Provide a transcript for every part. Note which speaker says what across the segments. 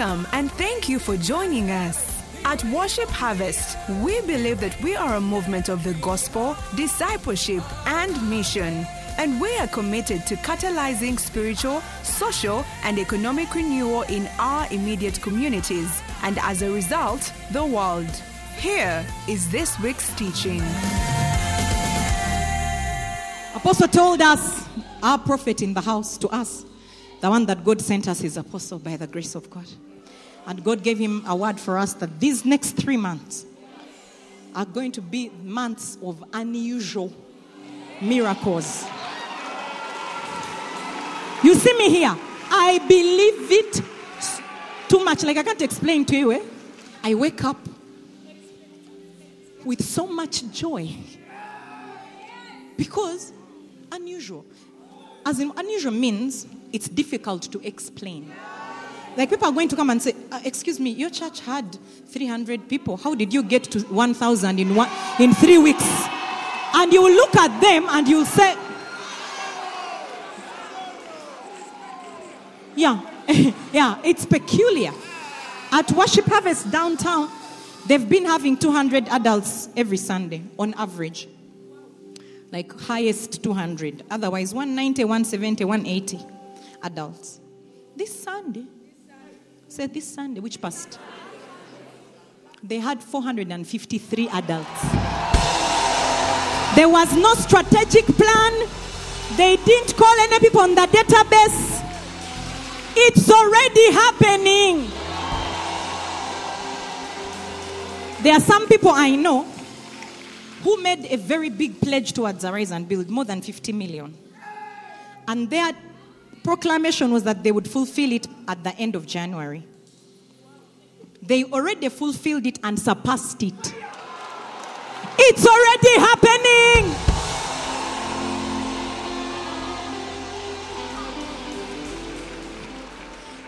Speaker 1: Welcome and thank you for joining us. At Worship Harvest, we believe that we are a movement of the gospel, discipleship, and mission. And we are committed to catalyzing spiritual, social, and economic renewal in our immediate communities, and as a result, the world. Here is this week's teaching.
Speaker 2: Apostle told us, our prophet in the house to us, the one that God sent us is apostle by the grace of God. And God gave him a word for us that these next three months are going to be months of unusual miracles. You see me here. I believe it too much. Like I can't explain to you. Eh? I wake up with so much joy because unusual. As in, unusual means it's difficult to explain. Like people are going to come and say, uh, "Excuse me, your church had 300 people. How did you get to 1,000 in one in three weeks?" And you will look at them and you'll say, "Yeah, yeah, it's peculiar." At Worship Harvest downtown, they've been having 200 adults every Sunday on average like highest 200 otherwise 190 170 180 adults this sunday said this sunday which passed. They had 453 adults. There was no strategic plan. They didn't call any people on the database. It's already happening. There are some people i know who made a very big pledge towards Arise and Build, more than 50 million. And their proclamation was that they would fulfill it at the end of January. They already fulfilled it and surpassed it. It's already happening.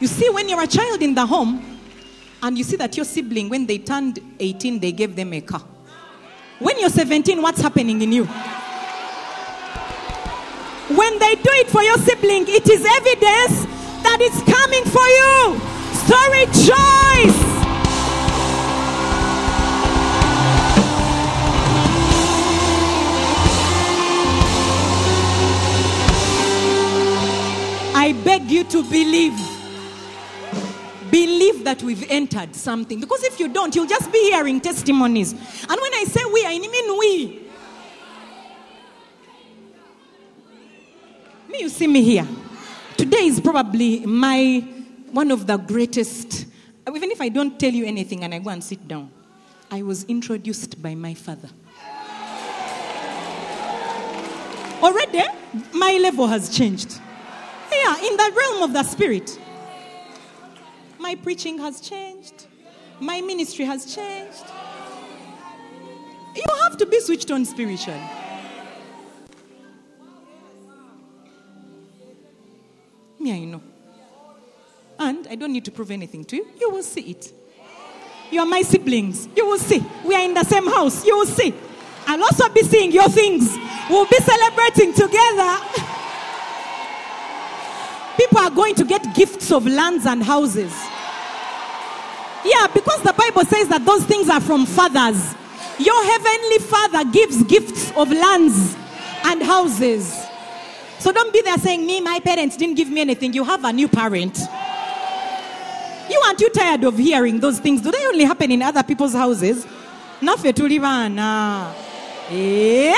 Speaker 2: You see, when you're a child in the home and you see that your sibling, when they turned 18, they gave them a car. When you're 17, what's happening in you? When they do it for your sibling, it is evidence that it's coming for you. So rejoice. I beg you to believe. Believe that we've entered something. Because if you don't, you'll just be hearing testimonies. And when I say we, I mean we. Me, you see me here. Today is probably my one of the greatest. Even if I don't tell you anything and I go and sit down, I was introduced by my father. Already, my level has changed. Yeah, in the realm of the spirit. My preaching has changed. My ministry has changed. You have to be switched on spiritually. Me, I know. And I don't need to prove anything to you. You will see it. You are my siblings. You will see. We are in the same house. You will see. I'll also be seeing your things. We'll be celebrating together. People are going to get gifts of lands and houses. Yeah, because the Bible says that those things are from fathers. Your heavenly father gives gifts of lands and houses. So don't be there saying, Me, my parents didn't give me anything. You have a new parent. You aren't you tired of hearing those things? Do they only happen in other people's houses? Yeah. Eh?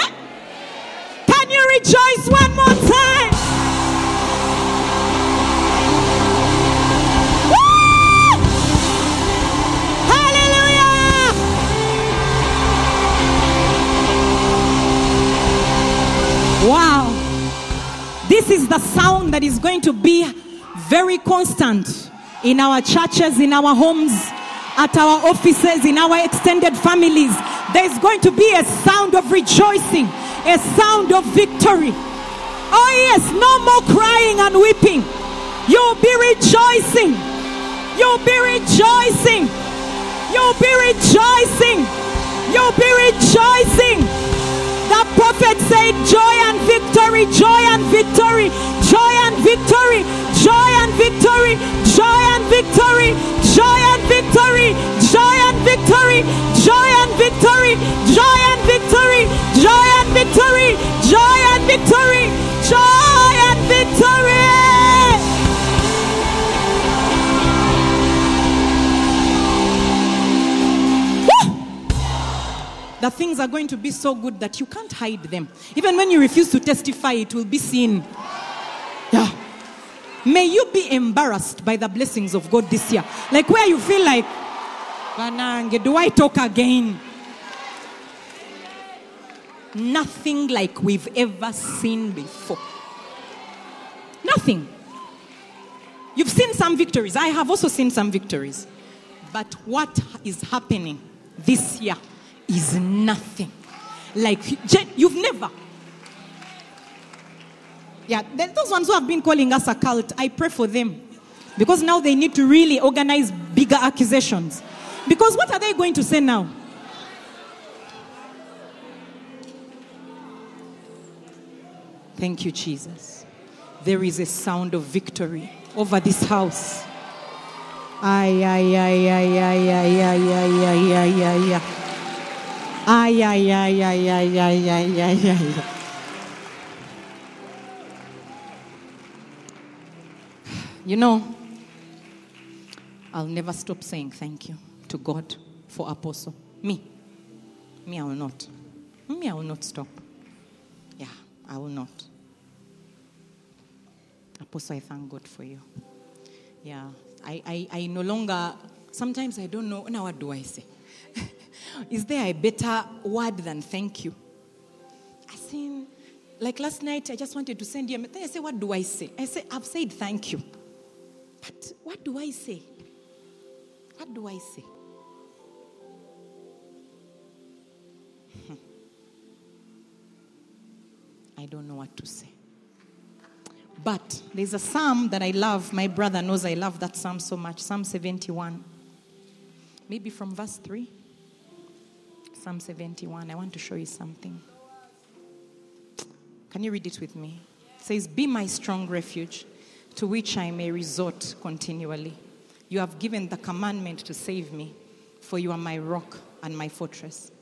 Speaker 2: Can you rejoice one more time? Wow. This is the sound that is going to be very constant in our churches, in our homes, at our offices, in our extended families. There's going to be a sound of rejoicing, a sound of victory. Oh, yes, no more crying and weeping. You'll be rejoicing. You'll be rejoicing. You'll be rejoicing. You'll be rejoicing. The prophet said, Joy and victory, joy and victory, joy and victory, joy and victory, joy and victory, joy and victory, joy and victory, joy and victory, joy and victory, joy and victory, joy and victory, joy and victory. The things are going to be so good that you can't hide them. Even when you refuse to testify, it will be seen. Yeah. May you be embarrassed by the blessings of God this year. Like where you feel like, Banange, do I talk again? Nothing like we've ever seen before. Nothing. You've seen some victories. I have also seen some victories. But what is happening this year is nothing. Like, you've never. Yeah, those ones who have been calling us a cult, I pray for them. Because now they need to really organize bigger accusations. Because what are they going to say now? Thank you, Jesus. There is a sound of victory over this house. Ay, ay, ay, ay, ay, ay, ay, ay, ay, ay, ay, ay. Ay, ay, ay, ay, ay, ay, ay, ay, ay. You know, I'll never stop saying thank you to God for Apostle. Me. Me, I will not. Me, I will not stop. Yeah, I will not. Apostle, I thank God for you. Yeah, I, I, I no longer, sometimes I don't know, now what do I say? Is there a better word than thank you? I seen, like last night, I just wanted to send you a message. I say, What do I say? I say, I've said thank you. But what do I say? What do I say? Hmm. I don't know what to say. But there's a psalm that I love. My brother knows I love that psalm so much. Psalm 71. Maybe from verse 3. Psalm 71. I want to show you something. Can you read it with me? It says, Be my strong refuge, to which I may resort continually. You have given the commandment to save me, for you are my rock and my fortress.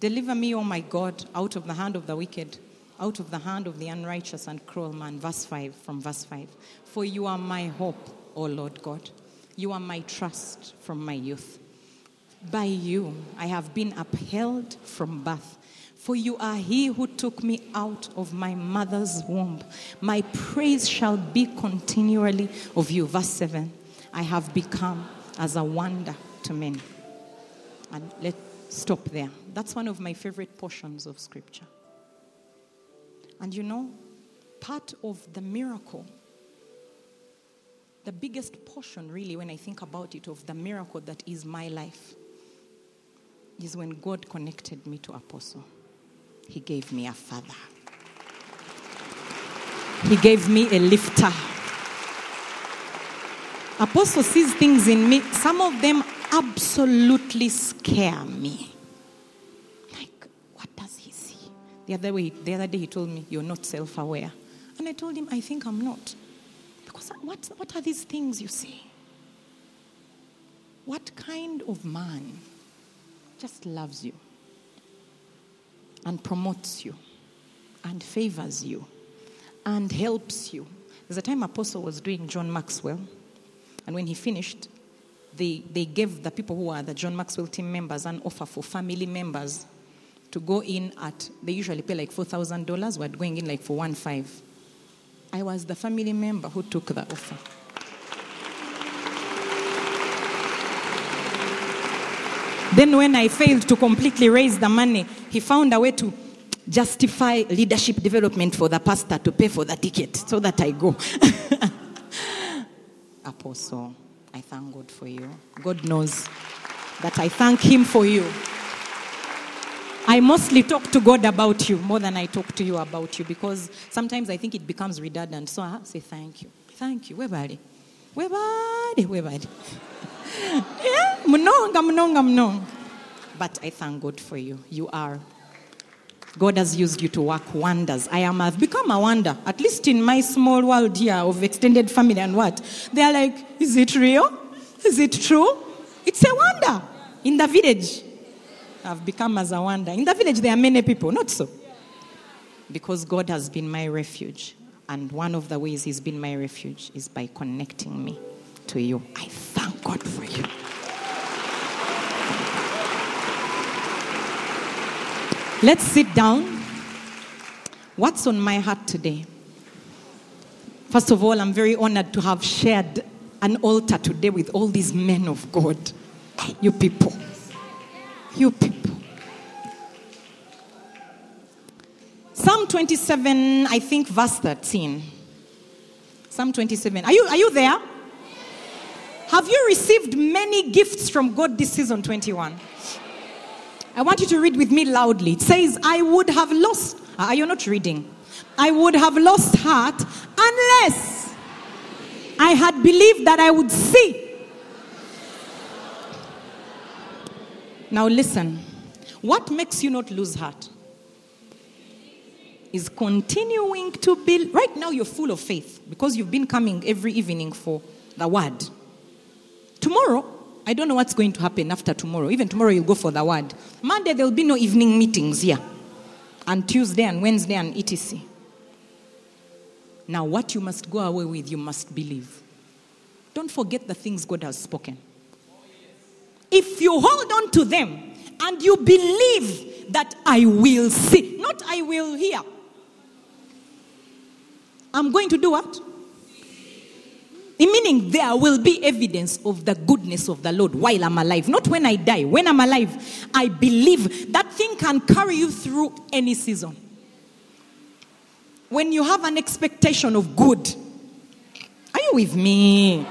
Speaker 2: Deliver me, O my God, out of the hand of the wicked, out of the hand of the unrighteous and cruel man. Verse 5, from verse 5. For you are my hope, O Lord God. You are my trust from my youth. By you I have been upheld from birth. For you are he who took me out of my mother's womb. My praise shall be continually of you. Verse 7 I have become as a wonder to men. And let's stop there. That's one of my favorite portions of scripture. And you know, part of the miracle, the biggest portion, really, when I think about it, of the miracle that is my life, is when God connected me to Apostle. He gave me a father, He gave me a lifter. Apostle sees things in me, some of them absolutely scare me. Like, what does he see? The other, way, the other day, he told me, You're not self aware. And I told him, I think I'm not. Because what, what are these things you see? What kind of man just loves you and promotes you and favors you and helps you? There's a time Apostle was doing John Maxwell, and when he finished, they, they gave the people who are the John Maxwell team members an offer for family members to go in at, they usually pay like $4,000. We're going in like for one five. I was the family member who took the offer. Then, when I failed to completely raise the money, he found a way to justify leadership development for the pastor to pay for the ticket so that I go. Apostle, I thank God for you. God knows that I thank Him for you. I mostly talk to God about you more than I talk to you about you because sometimes I think it becomes redundant. So I say thank you. Thank you. Webali. Webali. Webali. yeah? Mnonga, mnonga, mnonga. But I thank God for you. You are. God has used you to work wonders. I am, I've become a wonder, at least in my small world here of extended family and what. They are like, is it real? Is it true? It's a wonder in the village. I've become as a wonder. In the village, there are many people, not so. Because God has been my refuge. And one of the ways He's been my refuge is by connecting me to you. I thank God for you. Let's sit down. What's on my heart today? First of all, I'm very honored to have shared an altar today with all these men of God. You people. You people. Psalm 27, I think, verse 13. Psalm 27. Are you, are you there? Have you received many gifts from God this season 21? I want you to read with me loudly. It says, I would have lost. Ah, Are you not reading? I would have lost heart unless I had believed that I would see. Now, listen. What makes you not lose heart? Is continuing to build. Right now, you're full of faith because you've been coming every evening for the word. Tomorrow, I don't know what's going to happen after tomorrow. Even tomorrow, you'll go for the word. Monday, there'll be no evening meetings here. And Tuesday and Wednesday and etc. Now, what you must go away with, you must believe. Don't forget the things God has spoken. If you hold on to them and you believe that I will see, not I will hear, I'm going to do what? Meaning, there will be evidence of the goodness of the Lord while I'm alive. Not when I die. When I'm alive, I believe that thing can carry you through any season. When you have an expectation of good, are you with me?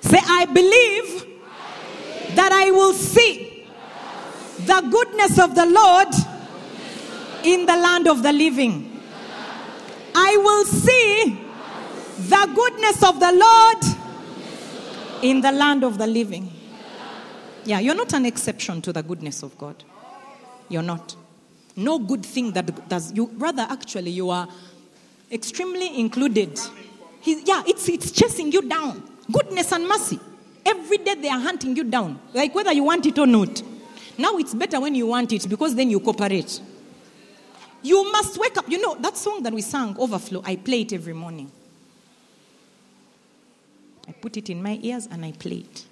Speaker 2: Say, I believe that I will see the goodness of the Lord in the land of the living. I will see the goodness of the Lord in the land of the living. Yeah, you're not an exception to the goodness of God. You're not. No good thing that does you rather actually you are extremely included. He, yeah, it's it's chasing you down. Goodness and mercy. Every day they are hunting you down. Like whether you want it or not. Now it's better when you want it because then you cooperate. You must wake up. You know, that song that we sang, Overflow, I play it every morning. I put it in my ears and I play it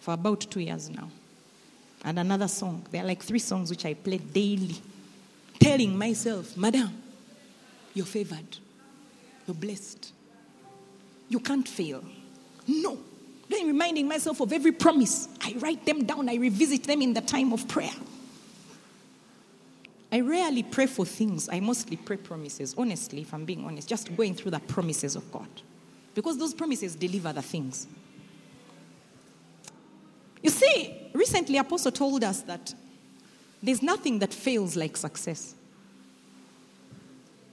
Speaker 2: for about two years now. And another song. There are like three songs which I play daily, telling myself, Madam, you're favored, you're blessed, you can't fail. No. Then reminding myself of every promise. I write them down, I revisit them in the time of prayer. I rarely pray for things. I mostly pray promises. Honestly, if I'm being honest, just going through the promises of God. Because those promises deliver the things. You see, recently Apostle told us that there's nothing that fails like success.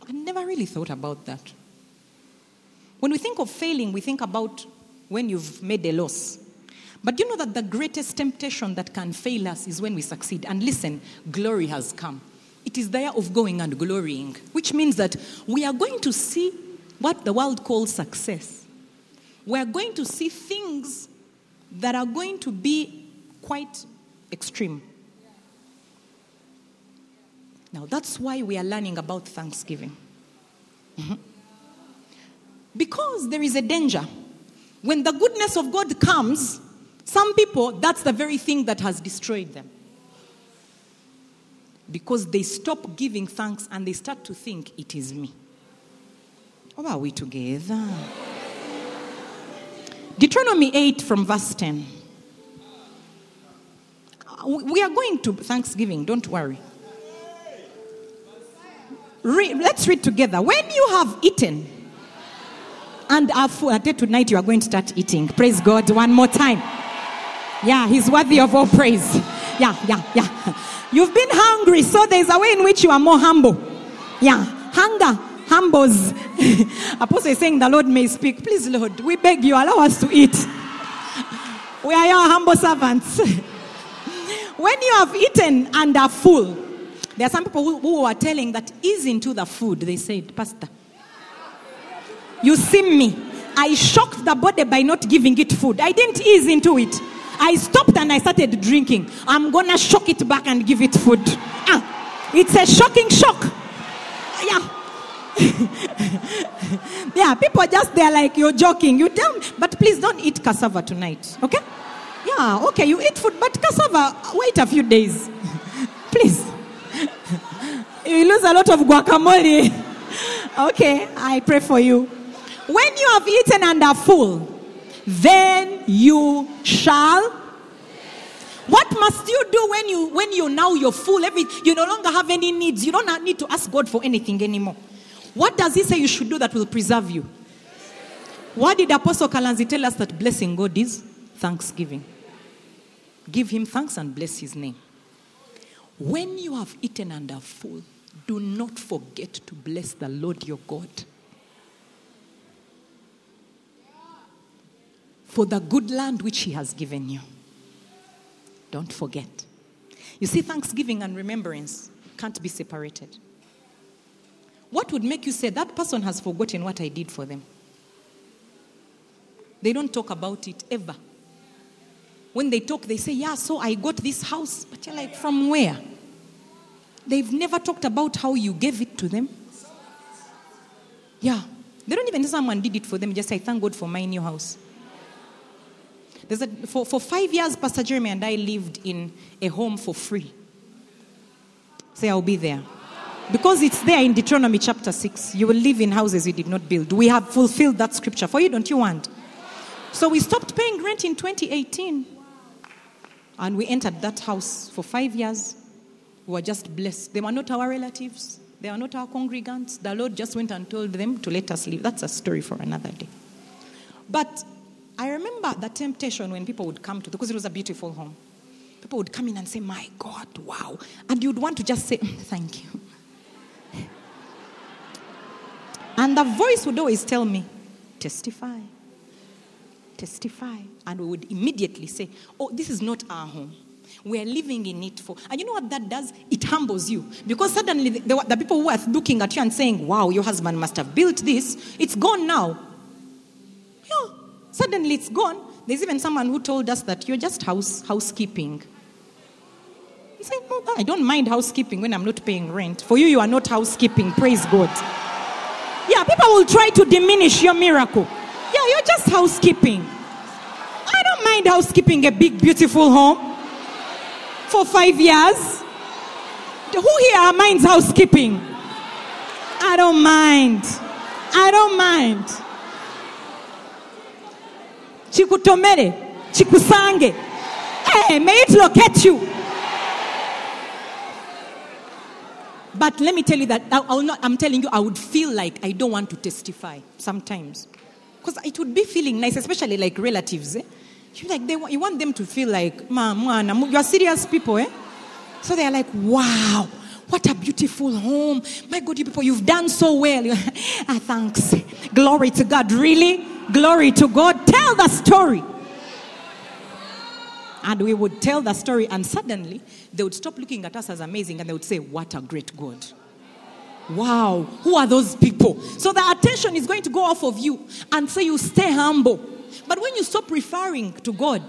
Speaker 2: I never really thought about that. When we think of failing, we think about when you've made a loss. But you know that the greatest temptation that can fail us is when we succeed. And listen, glory has come. It is there of going and glorying, which means that we are going to see what the world calls success. We are going to see things that are going to be quite extreme. Now, that's why we are learning about Thanksgiving. Mhm. Because there is a danger. When the goodness of God comes, some people, that's the very thing that has destroyed them. Because they stop giving thanks and they start to think, it is me. How are we together? Deuteronomy 8 from verse 10. Uh, we are going to Thanksgiving, don't worry. Let's read together. When you have eaten and full, tonight you are going to start eating. Praise God one more time. Yeah, He's worthy of all praise. Yeah, yeah, yeah. You've been hungry, so there's a way in which you are more humble. Yeah, hunger humbles. Apostle is saying the Lord may speak. Please, Lord, we beg you, allow us to eat. We are your humble servants. when you have eaten and are full, there are some people who, who are telling that ease into the food. They said, Pastor, you see me. I shocked the body by not giving it food. I didn't ease into it. I stopped and I started drinking. I'm gonna shock it back and give it food. Ah, it's a shocking shock. Yeah. yeah, people just they're like, you're joking. You tell me, but please don't eat cassava tonight, okay? Yeah, okay, you eat food, but cassava, wait a few days. please. you lose a lot of guacamole. okay, I pray for you. When you have eaten and are full, then you shall. What must you do when you when you now you're full? Every you no longer have any needs. You don't need to ask God for anything anymore. What does He say you should do that will preserve you? What did Apostle Kalanzi tell us that blessing God is? Thanksgiving. Give Him thanks and bless His name. When you have eaten and are full, do not forget to bless the Lord your God. For the good land which He has given you. Don't forget. You see, thanksgiving and remembrance can't be separated. What would make you say that person has forgotten what I did for them? They don't talk about it ever. When they talk, they say, Yeah, so I got this house. But you're like, From where? They've never talked about how you gave it to them. Yeah. They don't even know someone did it for them. Just say, Thank God for my new house. There's a, for, for five years, Pastor Jeremy and I lived in a home for free. Say, I'll be there. Because it's there in Deuteronomy chapter 6. You will live in houses you did not build. We have fulfilled that scripture for you, don't you want? So we stopped paying rent in 2018. And we entered that house for five years. We were just blessed. They were not our relatives, they were not our congregants. The Lord just went and told them to let us live. That's a story for another day. But I remember the temptation when people would come to, because it was a beautiful home. People would come in and say, My God, wow. And you'd want to just say, "Mm, Thank you. And the voice would always tell me, Testify. Testify. And we would immediately say, Oh, this is not our home. We are living in it for. And you know what that does? It humbles you. Because suddenly the, the, the people who are looking at you and saying, Wow, your husband must have built this, it's gone now. Yeah. Suddenly it's gone. There's even someone who told us that you're just house, housekeeping. Said, "No, I don't mind housekeeping when I'm not paying rent. For you, you are not housekeeping. Praise God. People will try to diminish your miracle. Yeah, you're just housekeeping. I don't mind housekeeping a big, beautiful home for five years. Who here minds housekeeping? I don't mind. I don't mind. Chikutomere, chikusange. Hey, may it locate you. But let me tell you that I, will not, I'm telling you, I would feel like I don't want to testify sometimes. Because it would be feeling nice, especially like relatives. Eh? You like they want, you want them to feel like, man, you are serious people, eh? So they are like, wow, what a beautiful home. My God, you people, you've done so well. ah, thanks. Glory to God. Really? Glory to God. Tell the story. And we would tell the story, and suddenly they would stop looking at us as amazing and they would say, What a great God. Wow, who are those people? So the attention is going to go off of you, and so you stay humble. But when you stop referring to God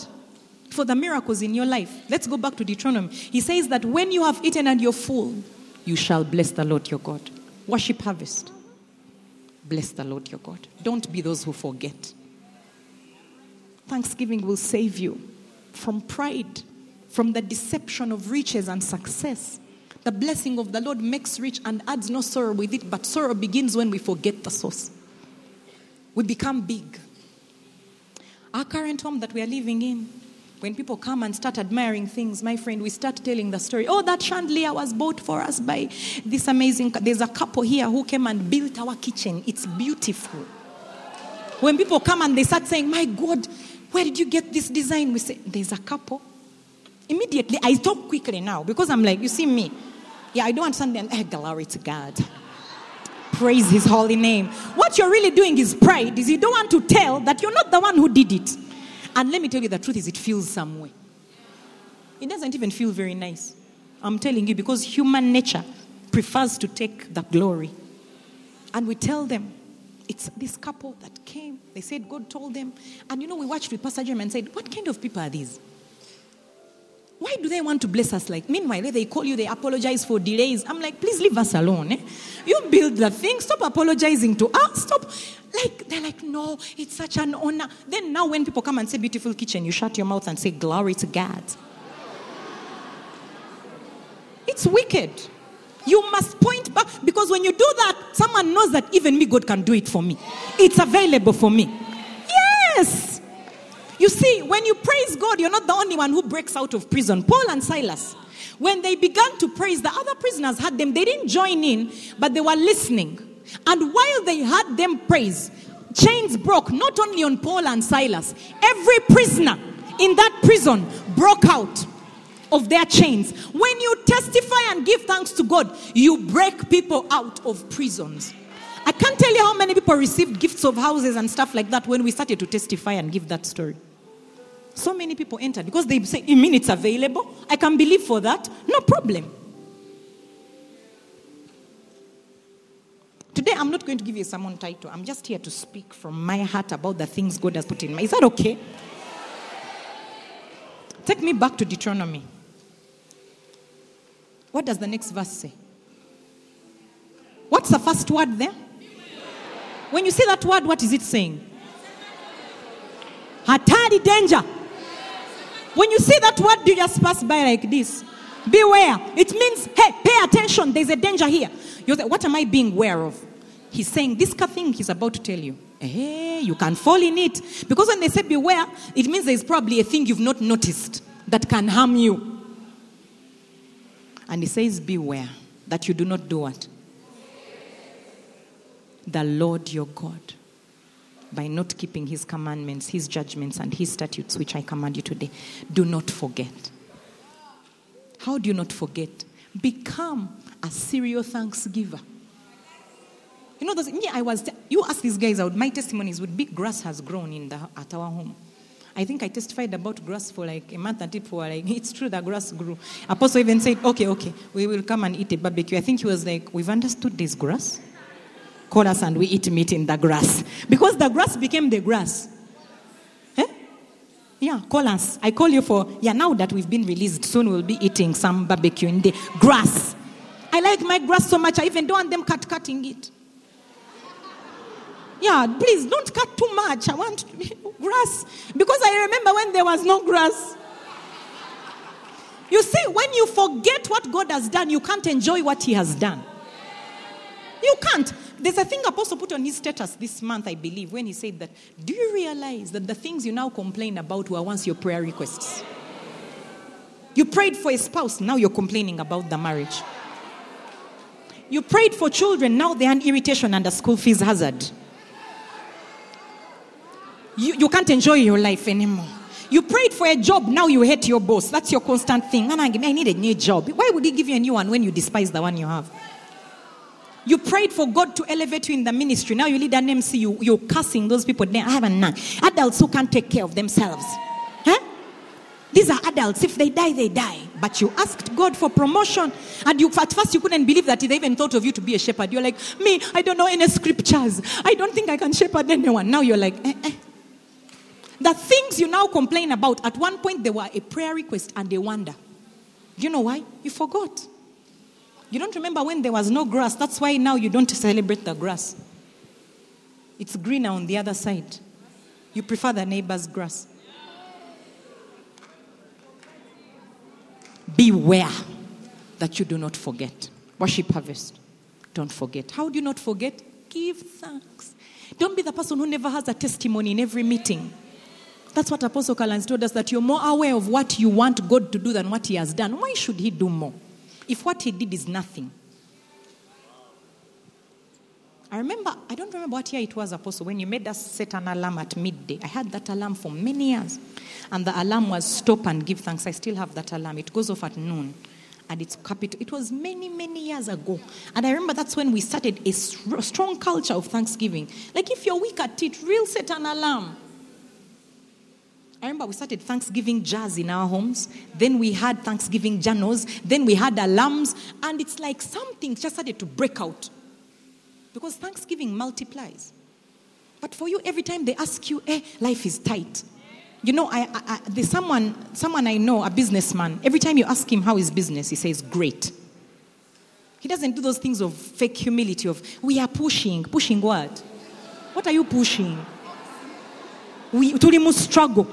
Speaker 2: for the miracles in your life, let's go back to Deuteronomy. He says that when you have eaten and you're full, you shall bless the Lord your God. Worship harvest. Bless the Lord your God. Don't be those who forget. Thanksgiving will save you from pride, from the deception of riches and success. The blessing of the Lord makes rich and adds no sorrow with it, but sorrow begins when we forget the source. We become big. Our current home that we are living in, when people come and start admiring things, my friend, we start telling the story. Oh, that chandelier was bought for us by this amazing. There's a couple here who came and built our kitchen. It's beautiful. When people come and they start saying, My God, where did you get this design? We say, There's a couple. Immediately, I talk quickly now because I'm like, You see me. Yeah, I don't understand. Then, eh, glory to God. Praise his holy name. What you're really doing is pride, is you don't want to tell that you're not the one who did it. And let me tell you the truth is it feels some way. It doesn't even feel very nice. I'm telling you because human nature prefers to take the glory. And we tell them, it's this couple that came. They said God told them. And you know, we watched with Pastor Jim and said, What kind of people are these? Why do they want to bless us? Like, meanwhile, they call you, they apologize for delays. I'm like, please leave us alone. Eh? You build the thing, stop apologizing to us. Stop. Like, they're like, no, it's such an honor. Then now, when people come and say beautiful kitchen, you shut your mouth and say, glory to God. It's wicked. You must point back because when you do that, someone knows that even me, God can do it for me. It's available for me. Yes. You see, when you praise God, you're not the only one who breaks out of prison. Paul and Silas, when they began to praise, the other prisoners had them. They didn't join in, but they were listening. And while they had them praise, chains broke not only on Paul and Silas, every prisoner in that prison broke out of their chains. When you testify and give thanks to God, you break people out of prisons. I can't tell you how many people received gifts of houses and stuff like that when we started to testify and give that story. So many people entered because they say, You mean it's available? I can believe for that. No problem. Today, I'm not going to give you a sermon title. I'm just here to speak from my heart about the things God has put in me. Is that okay? Take me back to Deuteronomy. What does the next verse say? What's the first word there? When you see that word, what is it saying? Hatari danger. When you see that word, you just pass by like this? Beware. It means, hey, pay attention. There's a danger here. You say, what am I being aware of? He's saying this thing he's about to tell you. Hey, you can fall in it. Because when they say beware, it means there's probably a thing you've not noticed that can harm you. And he says, beware that you do not do what? The Lord your God by not keeping his commandments, his judgments, and his statutes, which I command you today. Do not forget. How do you not forget? Become a serial thanksgiver. You know, those, me, I was, you ask these guys out, my testimonies would be grass has grown in the, at our home. I think I testified about grass for like a month and people were like, it's true that grass grew. Apostle even said, okay, okay, we will come and eat a barbecue. I think he was like, we've understood this grass call us and we eat meat in the grass. Because the grass became the grass. Eh? Yeah, call us. I call you for, yeah, now that we've been released, soon we'll be eating some barbecue in the grass. I like my grass so much, I even don't want them cut cutting it. Yeah, please don't cut too much. I want grass. Because I remember when there was no grass. You see, when you forget what God has done, you can't enjoy what He has done. You can't. There's a thing Apostle put on his status this month, I believe, when he said that, Do you realize that the things you now complain about were once your prayer requests? You prayed for a spouse, now you're complaining about the marriage. You prayed for children, now they're an irritation and a school fees hazard. You, you can't enjoy your life anymore. You prayed for a job, now you hate your boss. That's your constant thing. I need a new job. Why would he give you a new one when you despise the one you have? You prayed for God to elevate you in the ministry. Now you lead an MC, you, you're cursing those people. I have a none. Adults who can't take care of themselves. Huh? These are adults. If they die, they die. But you asked God for promotion. And you, at first, you couldn't believe that they even thought of you to be a shepherd. You're like, me, I don't know any scriptures. I don't think I can shepherd anyone. Now you're like, eh, eh. The things you now complain about, at one point, they were a prayer request and they wonder. Do you know why? You forgot. You don't remember when there was no grass. That's why now you don't celebrate the grass. It's greener on the other side. You prefer the neighbor's grass. Beware that you do not forget. Worship harvest. Don't forget. How do you not forget? Give thanks. Don't be the person who never has a testimony in every meeting. That's what Apostle Collins told us that you're more aware of what you want God to do than what He has done. Why should He do more? if what he did is nothing. I remember, I don't remember what year it was, Apostle, when you made us set an alarm at midday. I had that alarm for many years. And the alarm was stop and give thanks. I still have that alarm. It goes off at noon. And it's capital. It was many, many years ago. And I remember that's when we started a strong culture of thanksgiving. Like if you're weak at it, real set an alarm. I remember we started Thanksgiving jars in our homes. Then we had Thanksgiving journals. Then we had alarms. And it's like something just started to break out. Because Thanksgiving multiplies. But for you, every time they ask you, eh, life is tight. You know, I, I, I, someone, someone I know, a businessman. Every time you ask him how is business, he says, great. He doesn't do those things of fake humility of, we are pushing. Pushing what? What are you pushing? We, tulimu struggle.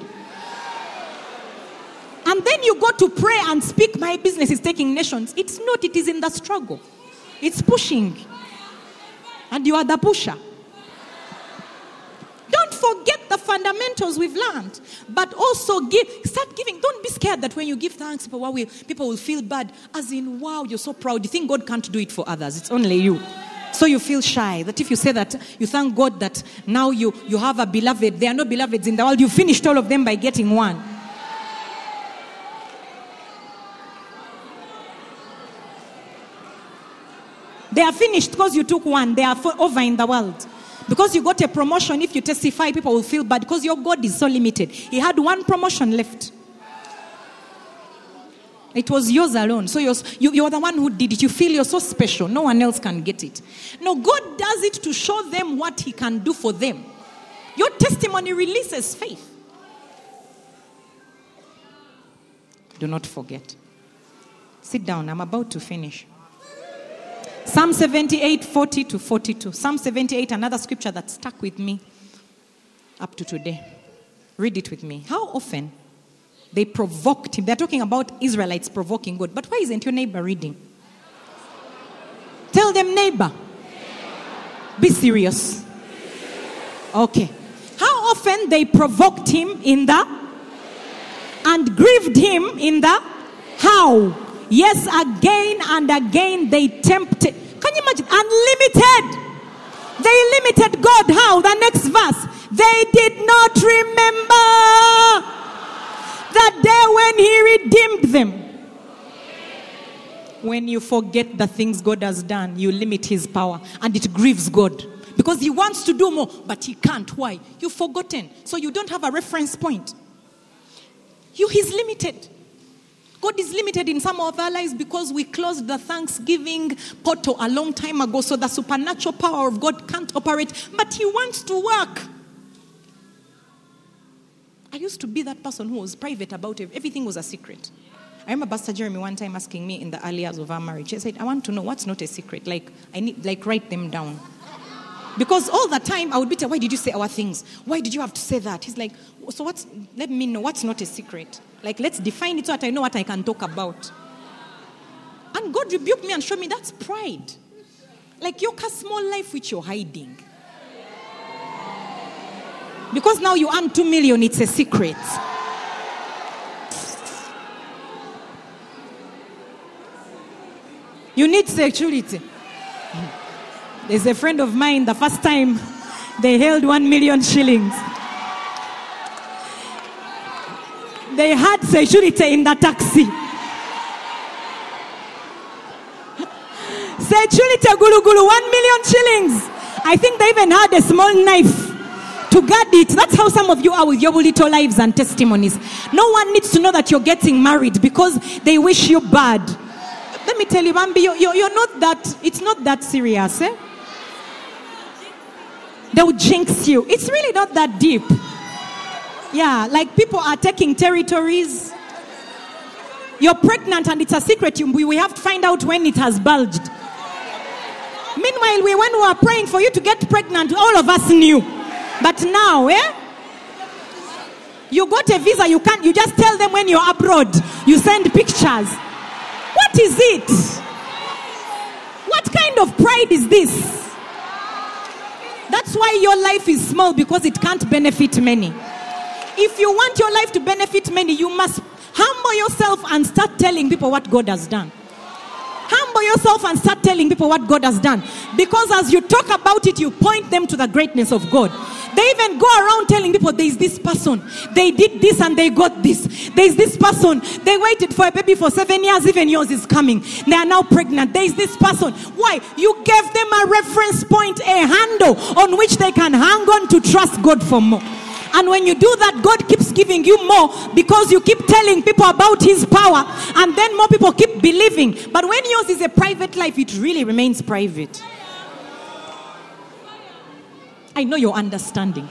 Speaker 2: And then you go to pray and speak, my business is taking nations. It's not, it is in the struggle. It's pushing. And you are the pusher. Don't forget the fundamentals we've learned, but also give. Start giving. Don't be scared that when you give thanks what we, people will feel bad. As in, wow, you're so proud. You think God can't do it for others. It's only you. So you feel shy. That if you say that, you thank God that now you, you have a beloved. There are no beloveds in the world. You finished all of them by getting one. They are finished because you took one. They are over in the world. Because you got a promotion, if you testify, people will feel bad because your God is so limited. He had one promotion left. It was yours alone. So you're, you, you're the one who did it. You feel you're so special. No one else can get it. No, God does it to show them what He can do for them. Your testimony releases faith. Do not forget. Sit down. I'm about to finish. Psalm 78, 40 to 42. Psalm 78, another scripture that stuck with me up to today. Read it with me. How often they provoked him? They're talking about Israelites provoking God. But why isn't your neighbor reading? Tell them, neighbor. Be serious. Okay. How often they provoked him in the and grieved him in the how? Yes, again and again they tempted. Can you imagine? Unlimited. They limited God. How? The next verse. They did not remember the day when He redeemed them. When you forget the things God has done, you limit His power and it grieves God. Because He wants to do more, but He can't. Why? You've forgotten. So you don't have a reference point. You, He's limited. God is limited in some of our lives because we closed the Thanksgiving portal a long time ago, so the supernatural power of God can't operate, but He wants to work. I used to be that person who was private about it, everything was a secret. I remember Pastor Jeremy one time asking me in the early years of our marriage. He said, I want to know what's not a secret. Like, I need, like, write them down. Because all the time I would be telling, why did you say our things? Why did you have to say that? He's like, so what's, let me know what's not a secret. Like, let's define it so that I know what I can talk about. And God rebuked me and showed me that's pride. Like, you're a small life which you're hiding. Because now you earn two million, it's a secret. You need security. There's a friend of mine, the first time they held one million shillings. They had security in the taxi. Security gulu gulu, one million shillings. I think they even had a small knife to guard it. That's how some of you are with your little lives and testimonies. No one needs to know that you're getting married because they wish you bad. Let me tell you, Bambi, you're, you're, not that, it's not that serious. Eh? They'll jinx you. It's really not that deep. Yeah, like people are taking territories. You're pregnant and it's a secret. We, we have to find out when it has bulged. Meanwhile, we, when we were praying for you to get pregnant, all of us knew. But now, eh? You got a visa, you can't, you just tell them when you're abroad. You send pictures. What is it? What kind of pride is this? That's why your life is small because it can't benefit many. If you want your life to benefit many, you must humble yourself and start telling people what God has done. Humble yourself and start telling people what God has done. Because as you talk about it, you point them to the greatness of God. They even go around telling people there is this person. They did this and they got this. There is this person. They waited for a baby for seven years. Even yours is coming. They are now pregnant. There is this person. Why? You gave them a reference point, a handle on which they can hang on to trust God for more. And when you do that, God keeps giving you more because you keep telling people about His power, and then more people keep believing. But when yours is a private life, it really remains private. I know you're understanding.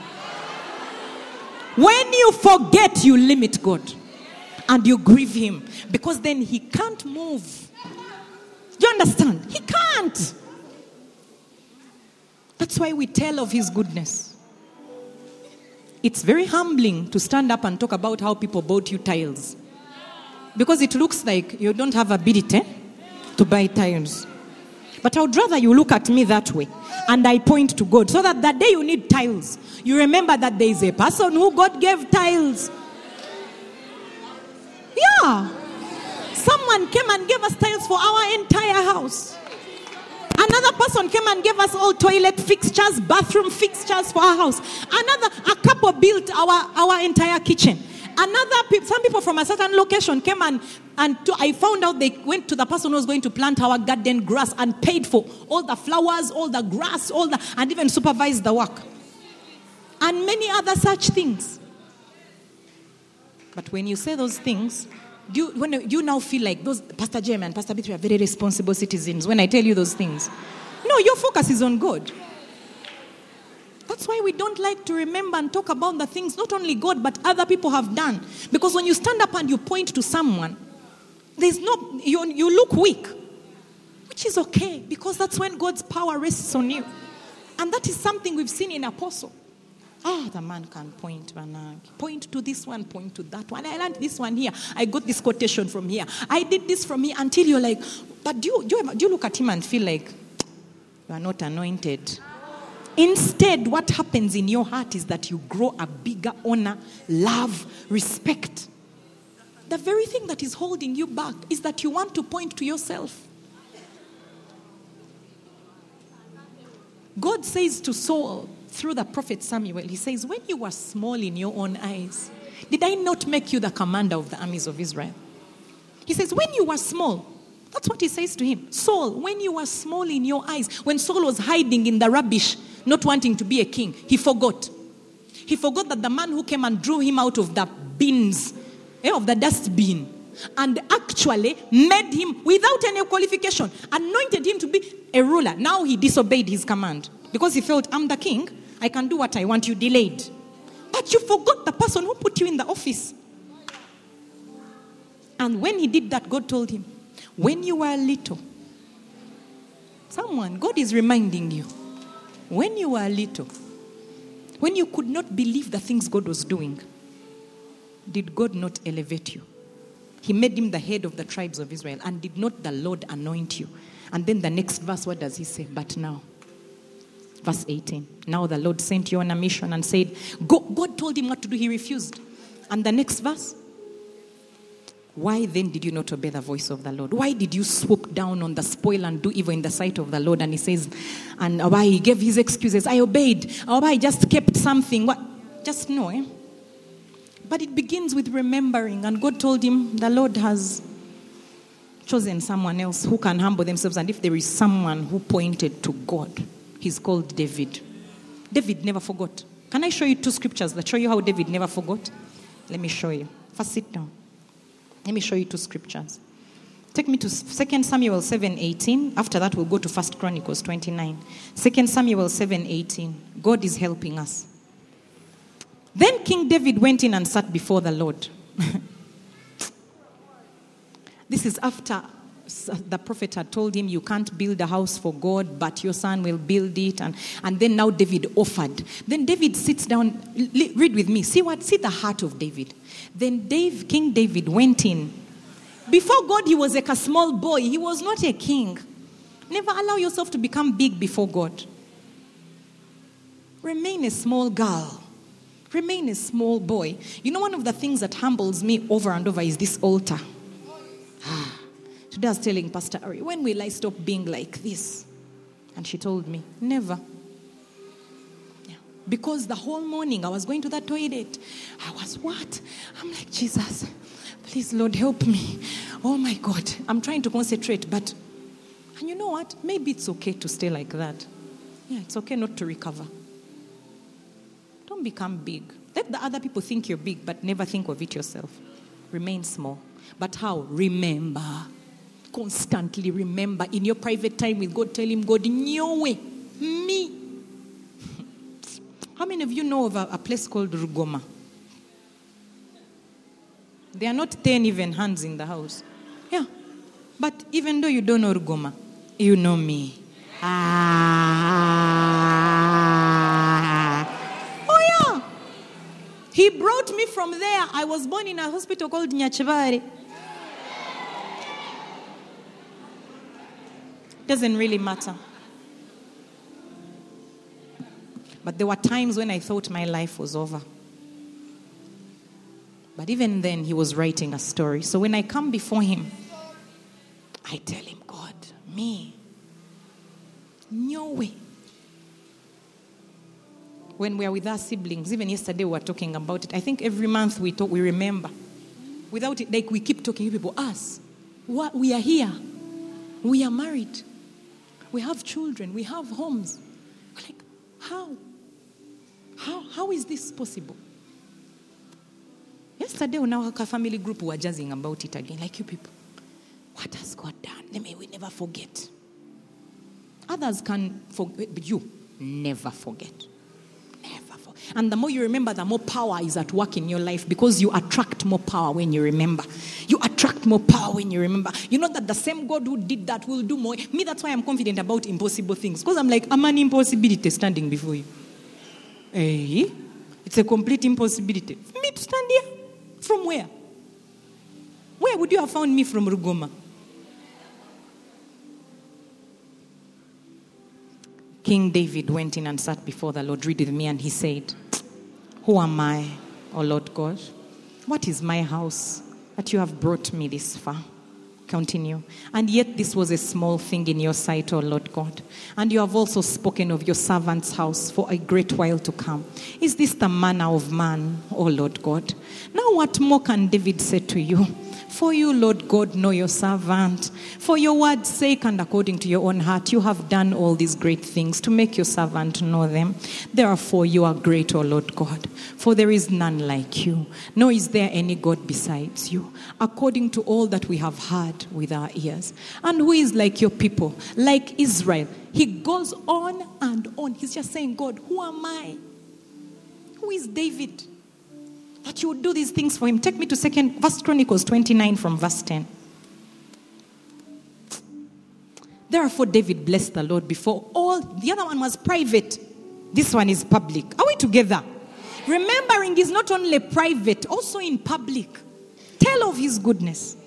Speaker 2: When you forget, you limit God and you grieve Him because then He can't move. You understand? He can't. That's why we tell of His goodness. It's very humbling to stand up and talk about how people bought you tiles because it looks like you don't have ability to buy tiles. But I would rather you look at me that way and I point to God so that that day you need tiles, you remember that there is a person who God gave tiles. Yeah. Someone came and gave us tiles for our entire house. Another person came and gave us all toilet fixtures, bathroom fixtures for our house. Another, a couple built our, our entire kitchen. Another, pe- some people from a certain location came and, and to, I found out they went to the person who was going to plant our garden grass and paid for all the flowers, all the grass, all the, and even supervised the work. And many other such things. But when you say those things, do you, when, do you now feel like those Pastor Jem and Pastor Bitri are very responsible citizens when I tell you those things? No, your focus is on God. That's why we don't like to remember and talk about the things not only God but other people have done. Because when you stand up and you point to someone, there's no you, you look weak, which is okay because that's when God's power rests on you, and that is something we've seen in Apostle. Ah, the man can point, Banag. Point to this one, point to that one. I learned this one here. I got this quotation from here. I did this from here until you're like, but do you, do you, do you look at him and feel like you are not anointed? Instead, what happens in your heart is that you grow a bigger honor, love, respect. The very thing that is holding you back is that you want to point to yourself. God says to Saul through the prophet Samuel, He says, When you were small in your own eyes, did I not make you the commander of the armies of Israel? He says, When you were small, that's what he says to him. Saul, when you were small in your eyes, when Saul was hiding in the rubbish, not wanting to be a king, he forgot. He forgot that the man who came and drew him out of the bins, eh, of the dustbin, and actually made him without any qualification, anointed him to be a ruler. Now he disobeyed his command because he felt, I'm the king, I can do what I want, you delayed. But you forgot the person who put you in the office. And when he did that, God told him, When you were little, someone, God is reminding you, when you were little, when you could not believe the things God was doing, did God not elevate you? He made him the head of the tribes of Israel. And did not the Lord anoint you? And then the next verse, what does he say? But now. Verse 18. Now the Lord sent you on a mission and said, Go. God told him what to do. He refused. And the next verse. Why then did you not obey the voice of the Lord? Why did you swoop down on the spoil and do evil in the sight of the Lord? And he says, and why he gave his excuses. I obeyed. Or I just kept something. What? Just know, eh? But it begins with remembering. And God told him, the Lord has chosen someone else who can humble themselves. And if there is someone who pointed to God, he's called David. David never forgot. Can I show you two scriptures that show you how David never forgot? Let me show you. First, sit down. Let me show you two scriptures. Take me to 2 Samuel 7:18. After that, we'll go to 1 Chronicles 29. 2 Samuel 7:18. God is helping us. Then King David went in and sat before the Lord. this is after the prophet had told him, You can't build a house for God, but your son will build it. And, and then now David offered. Then David sits down. Read with me. See what? See the heart of David. Then Dave, King David went in. Before God, he was like a small boy, he was not a king. Never allow yourself to become big before God. Remain a small girl. Remain a small boy. You know, one of the things that humbles me over and over is this altar. Today I was telling Pastor Ari, when will I stop being like this? And she told me, never. Yeah. Because the whole morning I was going to the toilet. I was what? I'm like, Jesus, please, Lord, help me. Oh my God. I'm trying to concentrate, but, and you know what? Maybe it's okay to stay like that. Yeah, it's okay not to recover. Don't become big. Let the other people think you're big, but never think of it yourself. Remain small. But how? Remember. Constantly remember. In your private time with God, tell Him, God, way, me. How many of you know of a, a place called Rugoma? There are not 10 even hands in the house. Yeah. But even though you don't know Rugoma, you know me. Ah. Oh, yeah. He brought me from there. I was born in a hospital called Nyakibale. Doesn't really matter. But there were times when I thought my life was over. But even then, he was writing a story. So when I come before him, I tell him, God, me, no way. When we are with our siblings, even yesterday we were talking about it. I think every month we talk, we remember. Without it, like we keep talking, to people, us, what, we are here. We are married. We have children. We have homes. Like, how? How, how is this possible? Yesterday on our family group, we were jazzing about it again, like you people. What has God done? Let me we never forget. Others can forget, but you never forget. And the more you remember, the more power is at work in your life because you attract more power when you remember. You attract more power when you remember. You know that the same God who did that will do more. Me, that's why I'm confident about impossible things because I'm like, I'm an impossibility standing before you. Hey, eh? it's a complete impossibility. For me to stand here. From where? Where would you have found me from Rugoma? King David went in and sat before the Lord. Read with me, and he said, Who am I, O Lord God? What is my house that you have brought me this far? Continue. And yet, this was a small thing in your sight, O Lord God. And you have also spoken of your servant's house for a great while to come. Is this the manner of man, O Lord God? Now, what more can David say to you? For you, Lord God, know your servant. For your word's sake and according to your own heart, you have done all these great things to make your servant know them. Therefore, you are great, O Lord God, for there is none like you, nor is there any God besides you, according to all that we have heard with our ears. And who is like your people, like Israel? He goes on and on. He's just saying, God, who am I? Who is David? That you would do these things for him. Take me to second First Chronicles 29 from verse 10. Therefore, David blessed the Lord before all. The other one was private. This one is public. Are we together? Remembering is not only private, also in public. Tell of his goodness.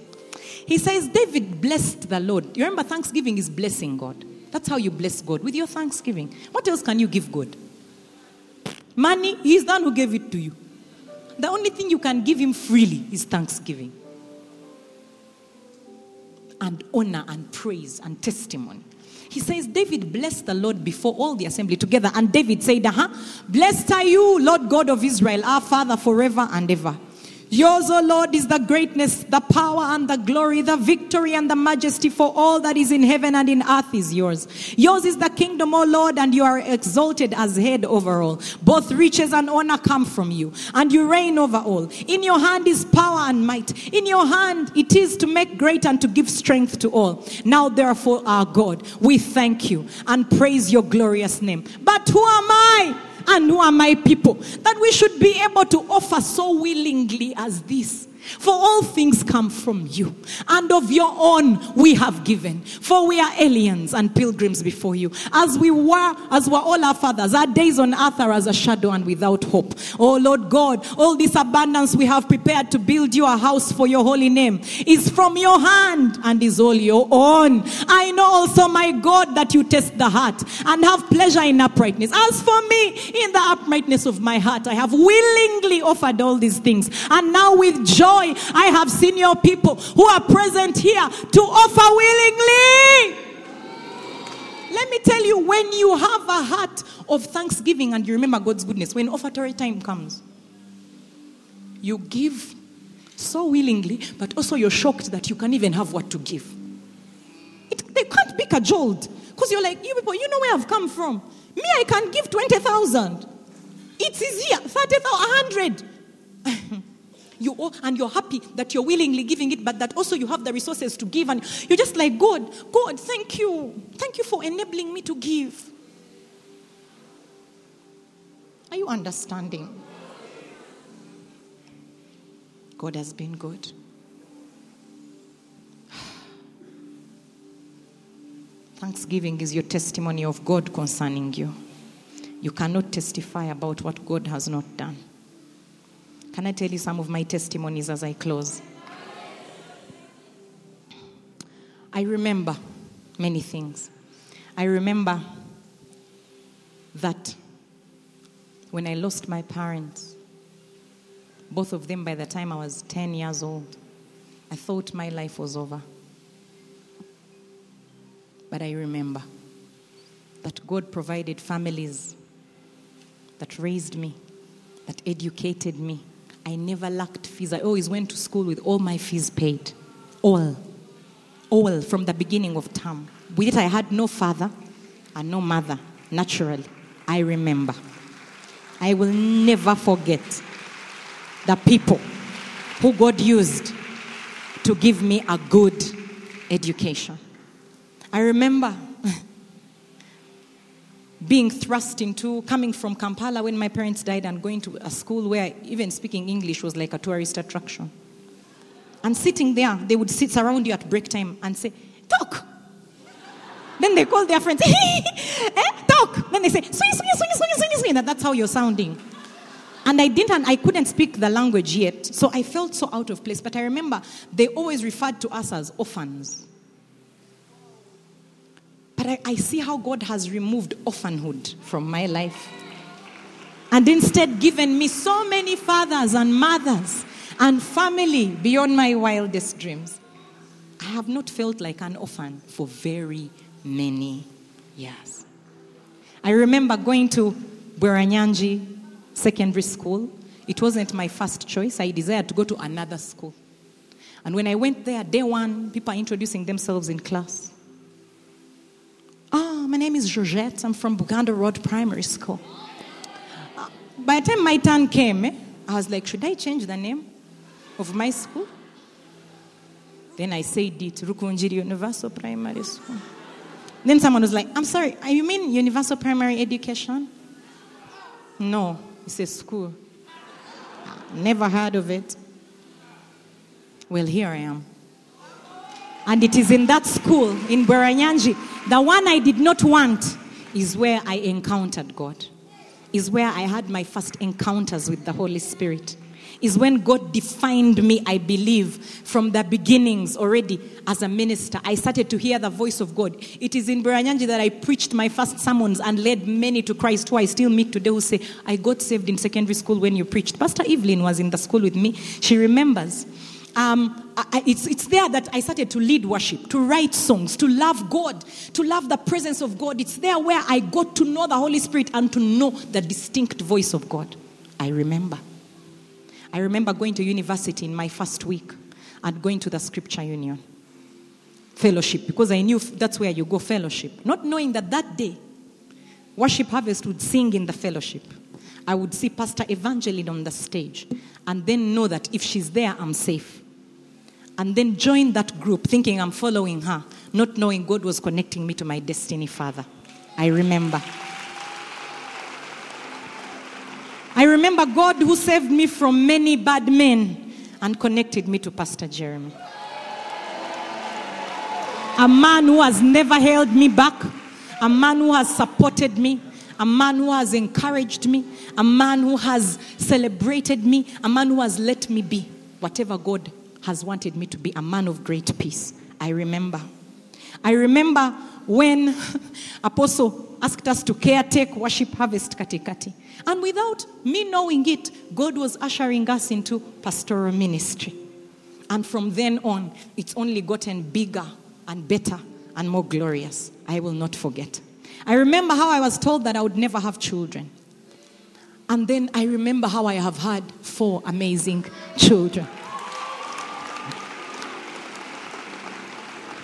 Speaker 2: He says, David blessed the Lord. You remember, thanksgiving is blessing God. That's how you bless God with your thanksgiving. What else can you give God? Money, He's the one who gave it to you the only thing you can give him freely is thanksgiving and honor and praise and testimony. He says, David blessed the Lord before all the assembly together. And David said, uh huh, blessed are you, Lord God of Israel, our Father forever and ever. Yours, O oh Lord, is the greatness, the power and the glory, the victory and the majesty for all that is in heaven and in earth is yours. Yours is the kingdom, O oh Lord, and you are exalted as head over all. Both riches and honor come from you, and you reign over all. In your hand is power and might. In your hand it is to make great and to give strength to all. Now, therefore, our God, we thank you and praise your glorious name. But who am I? And who are my people, that we should be able to offer so willingly as this. For all things come from you, and of your own we have given. For we are aliens and pilgrims before you, as we were, as were all our fathers. Our days on earth are as a shadow and without hope. Oh Lord God, all this abundance we have prepared to build you a house for your holy name is from your hand and is all your own. I know also, my God, that you test the heart and have pleasure in uprightness. As for me, in the uprightness of my heart, I have willingly offered all these things, and now with joy joy I have seen your people who are present here to offer willingly. Let me tell you, when you have a heart of thanksgiving and you remember God's goodness, when offertory time comes, you give so willingly, but also you're shocked that you can even have what to give. It, they can't be cajoled because you're like, you people, you know where I've come from. Me, I can give 20,000. It is here, 30,000, 100. you all, and you're happy that you're willingly giving it, but that also you have the resources to give. And you're just like, God, God, thank you. Thank you for enabling me to give. Are you understanding? God has been good. Thanksgiving is your testimony of God concerning you. You cannot testify about what God has not done. Can I tell you some of my testimonies as I close? I remember many things. I remember that when I lost my parents, both of them by the time I was 10 years old, I thought my life was over. But I remember that God provided families that raised me, that educated me. I never lacked fees. I always went to school with all my fees paid. All. All from the beginning of term. With it, I had no father and no mother, naturally. I remember. I will never forget the people who God used to give me a good education. I remember being thrust into coming from Kampala when my parents died and going to a school where even speaking English was like a tourist attraction. And sitting there, they would sit around you at break time and say, Talk. Then they call their friends, eh, talk. Then they say, swing, swing, swing, swing, swing, swing. That, that's how you're sounding. And I didn't, and I couldn't speak the language yet. So I felt so out of place. But I remember they always referred to us as orphans. I, I see how God has removed orphanhood from my life. And instead given me so many fathers and mothers and family beyond my wildest dreams. I have not felt like an orphan for very many years. I remember going to Bweranyangi Secondary School. It wasn't my first choice. I desired to go to another school. And when I went there, day one, people are introducing themselves in class. My name is Georgette. I'm from Buganda Road Primary School. Uh, by the time my turn came, eh, I was like, should I change the name of my school? Then I said it, Rukungiri Universal Primary School. Then someone was like, I'm sorry, you mean Universal Primary Education? No, it's a school. Never heard of it. Well, here I am. And it is in that school in Bweranyangi, the one I did not want, is where I encountered God, is where I had my first encounters with the Holy Spirit. Is when God defined me, I believe, from the beginnings already as a minister. I started to hear the voice of God. It is in Bweranyangi that I preached my first sermons and led many to Christ who I still meet today who say, I got saved in secondary school when you preached. Pastor Evelyn was in the school with me. She remembers um, I, it's, it's there that I started to lead worship, to write songs, to love God, to love the presence of God. It's there where I got to know the Holy Spirit and to know the distinct voice of God. I remember. I remember going to university in my first week and going to the Scripture Union fellowship because I knew that's where you go fellowship. Not knowing that that day, Worship Harvest would sing in the fellowship. I would see Pastor Evangeline on the stage and then know that if she's there, I'm safe. And then join that group thinking I'm following her, not knowing God was connecting me to my destiny father. I remember. I remember God who saved me from many bad men and connected me to Pastor Jeremy. A man who has never held me back, a man who has supported me, a man who has encouraged me, a man who has celebrated me, a man who has let me be whatever God has wanted me to be, a man of great peace. I remember. I remember when Apostle asked us to caretake worship harvest katikati. And without me knowing it, God was ushering us into pastoral ministry. And from then on, it's only gotten bigger and better and more glorious. I will not forget. I remember how I was told that I would never have children. And then I remember how I have had four amazing children.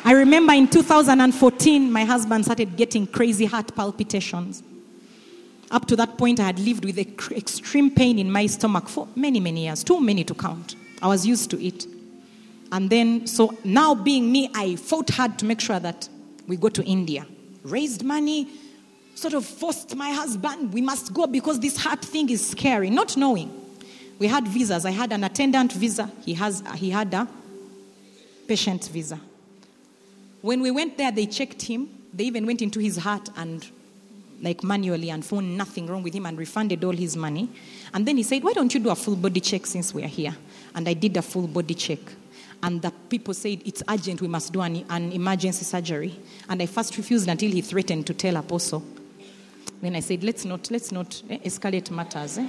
Speaker 2: I remember in 2014, my husband started getting crazy heart palpitations. Up to that point, I had lived with extreme pain in my stomach for many, many years, too many to count. I was used to it. And then, so now being me, I fought hard to make sure that we go to India. Raised money, sort of forced my husband, we must go because this heart thing is scary, not knowing. We had visas. I had an attendant visa. He, has, he had a patient visa. When we went there, they checked him. They even went into his heart and, like, manually and found nothing wrong with him and refunded all his money. And then he said, Why don't you do a full body check since we are here? And I did a full body check. And the people said, It's urgent, we must do an, an emergency surgery. And I first refused until he threatened to tell Apostle. Then I said, Let's not, let's not eh, escalate matters. Eh?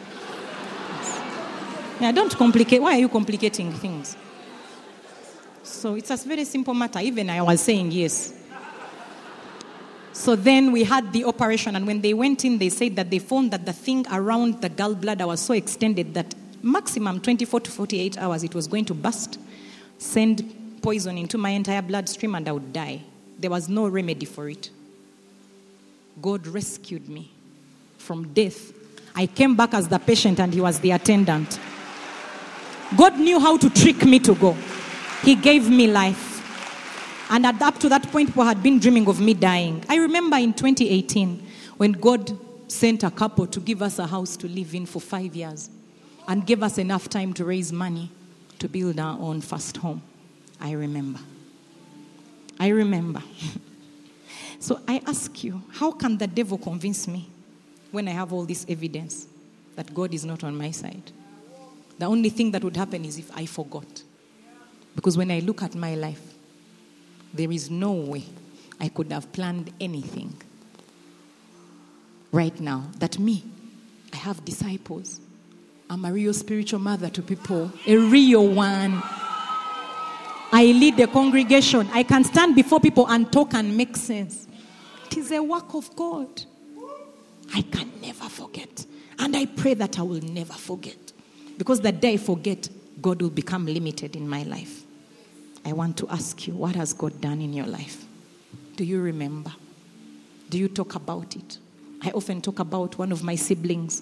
Speaker 2: Don't complicate. Why are you complicating things? So it's a very simple matter. Even I was saying yes. So then we had the operation, and when they went in, they said that they found that the thing around the gallbladder was so extended that maximum 24 to 48 hours it was going to burst, send poison into my entire bloodstream, and I would die. There was no remedy for it. God rescued me from death. I came back as the patient, and he was the attendant. God knew how to trick me to go. He gave me life. And at, up to that point, people had been dreaming of me dying. I remember in 2018 when God sent a couple to give us a house to live in for five years and gave us enough time to raise money to build our own first home. I remember. I remember. so I ask you, how can the devil convince me when I have all this evidence that God is not on my side? The only thing that would happen is if I forgot. Because when I look at my life, there is no way I could have planned anything right now that me, I have disciples. I'm a real spiritual mother to people, a real one. I lead the congregation. I can stand before people and talk and make sense. It is a work of God. I can never forget. And I pray that I will never forget. Because the day I forget, God will become limited in my life. I want to ask you, what has God done in your life? Do you remember? Do you talk about it? I often talk about one of my siblings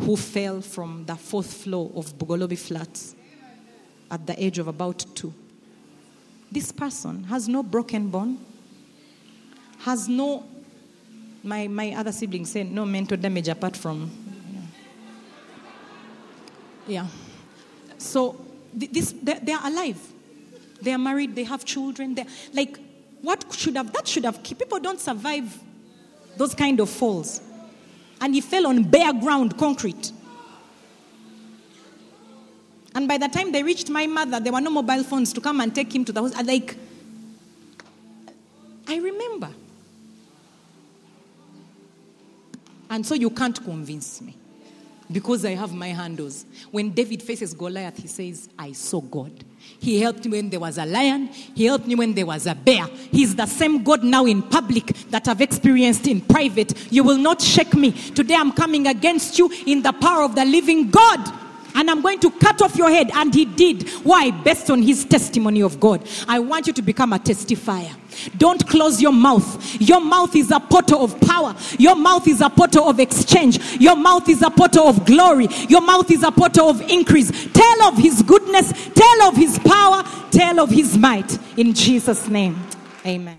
Speaker 2: who fell from the fourth floor of Bugolobi Flats at the age of about two. This person has no broken bone, has no, my, my other siblings say, no mental damage apart from yeah. So this, they, they are alive. They are married. They have children. They're, like what should have that should have people don't survive those kind of falls. And he fell on bare ground, concrete. And by the time they reached my mother, there were no mobile phones to come and take him to the hospital. Like, I remember. And so you can't convince me because I have my handles. When David faces Goliath, he says, I saw God. He helped me when there was a lion. He helped me when there was a bear. He's the same God now in public that I've experienced in private. You will not shake me. Today I'm coming against you in the power of the living God and I'm going to cut off your head. And he did. Why? Based on his testimony of God. I want you to become a testifier. Don't close your mouth. Your mouth is a portal of power. Your mouth is a portal of exchange. Your mouth is a portal of glory. Your mouth is a portal of increase. Tell of his goodness. Tell of his power. Tell of his might. In Jesus' name. Amen.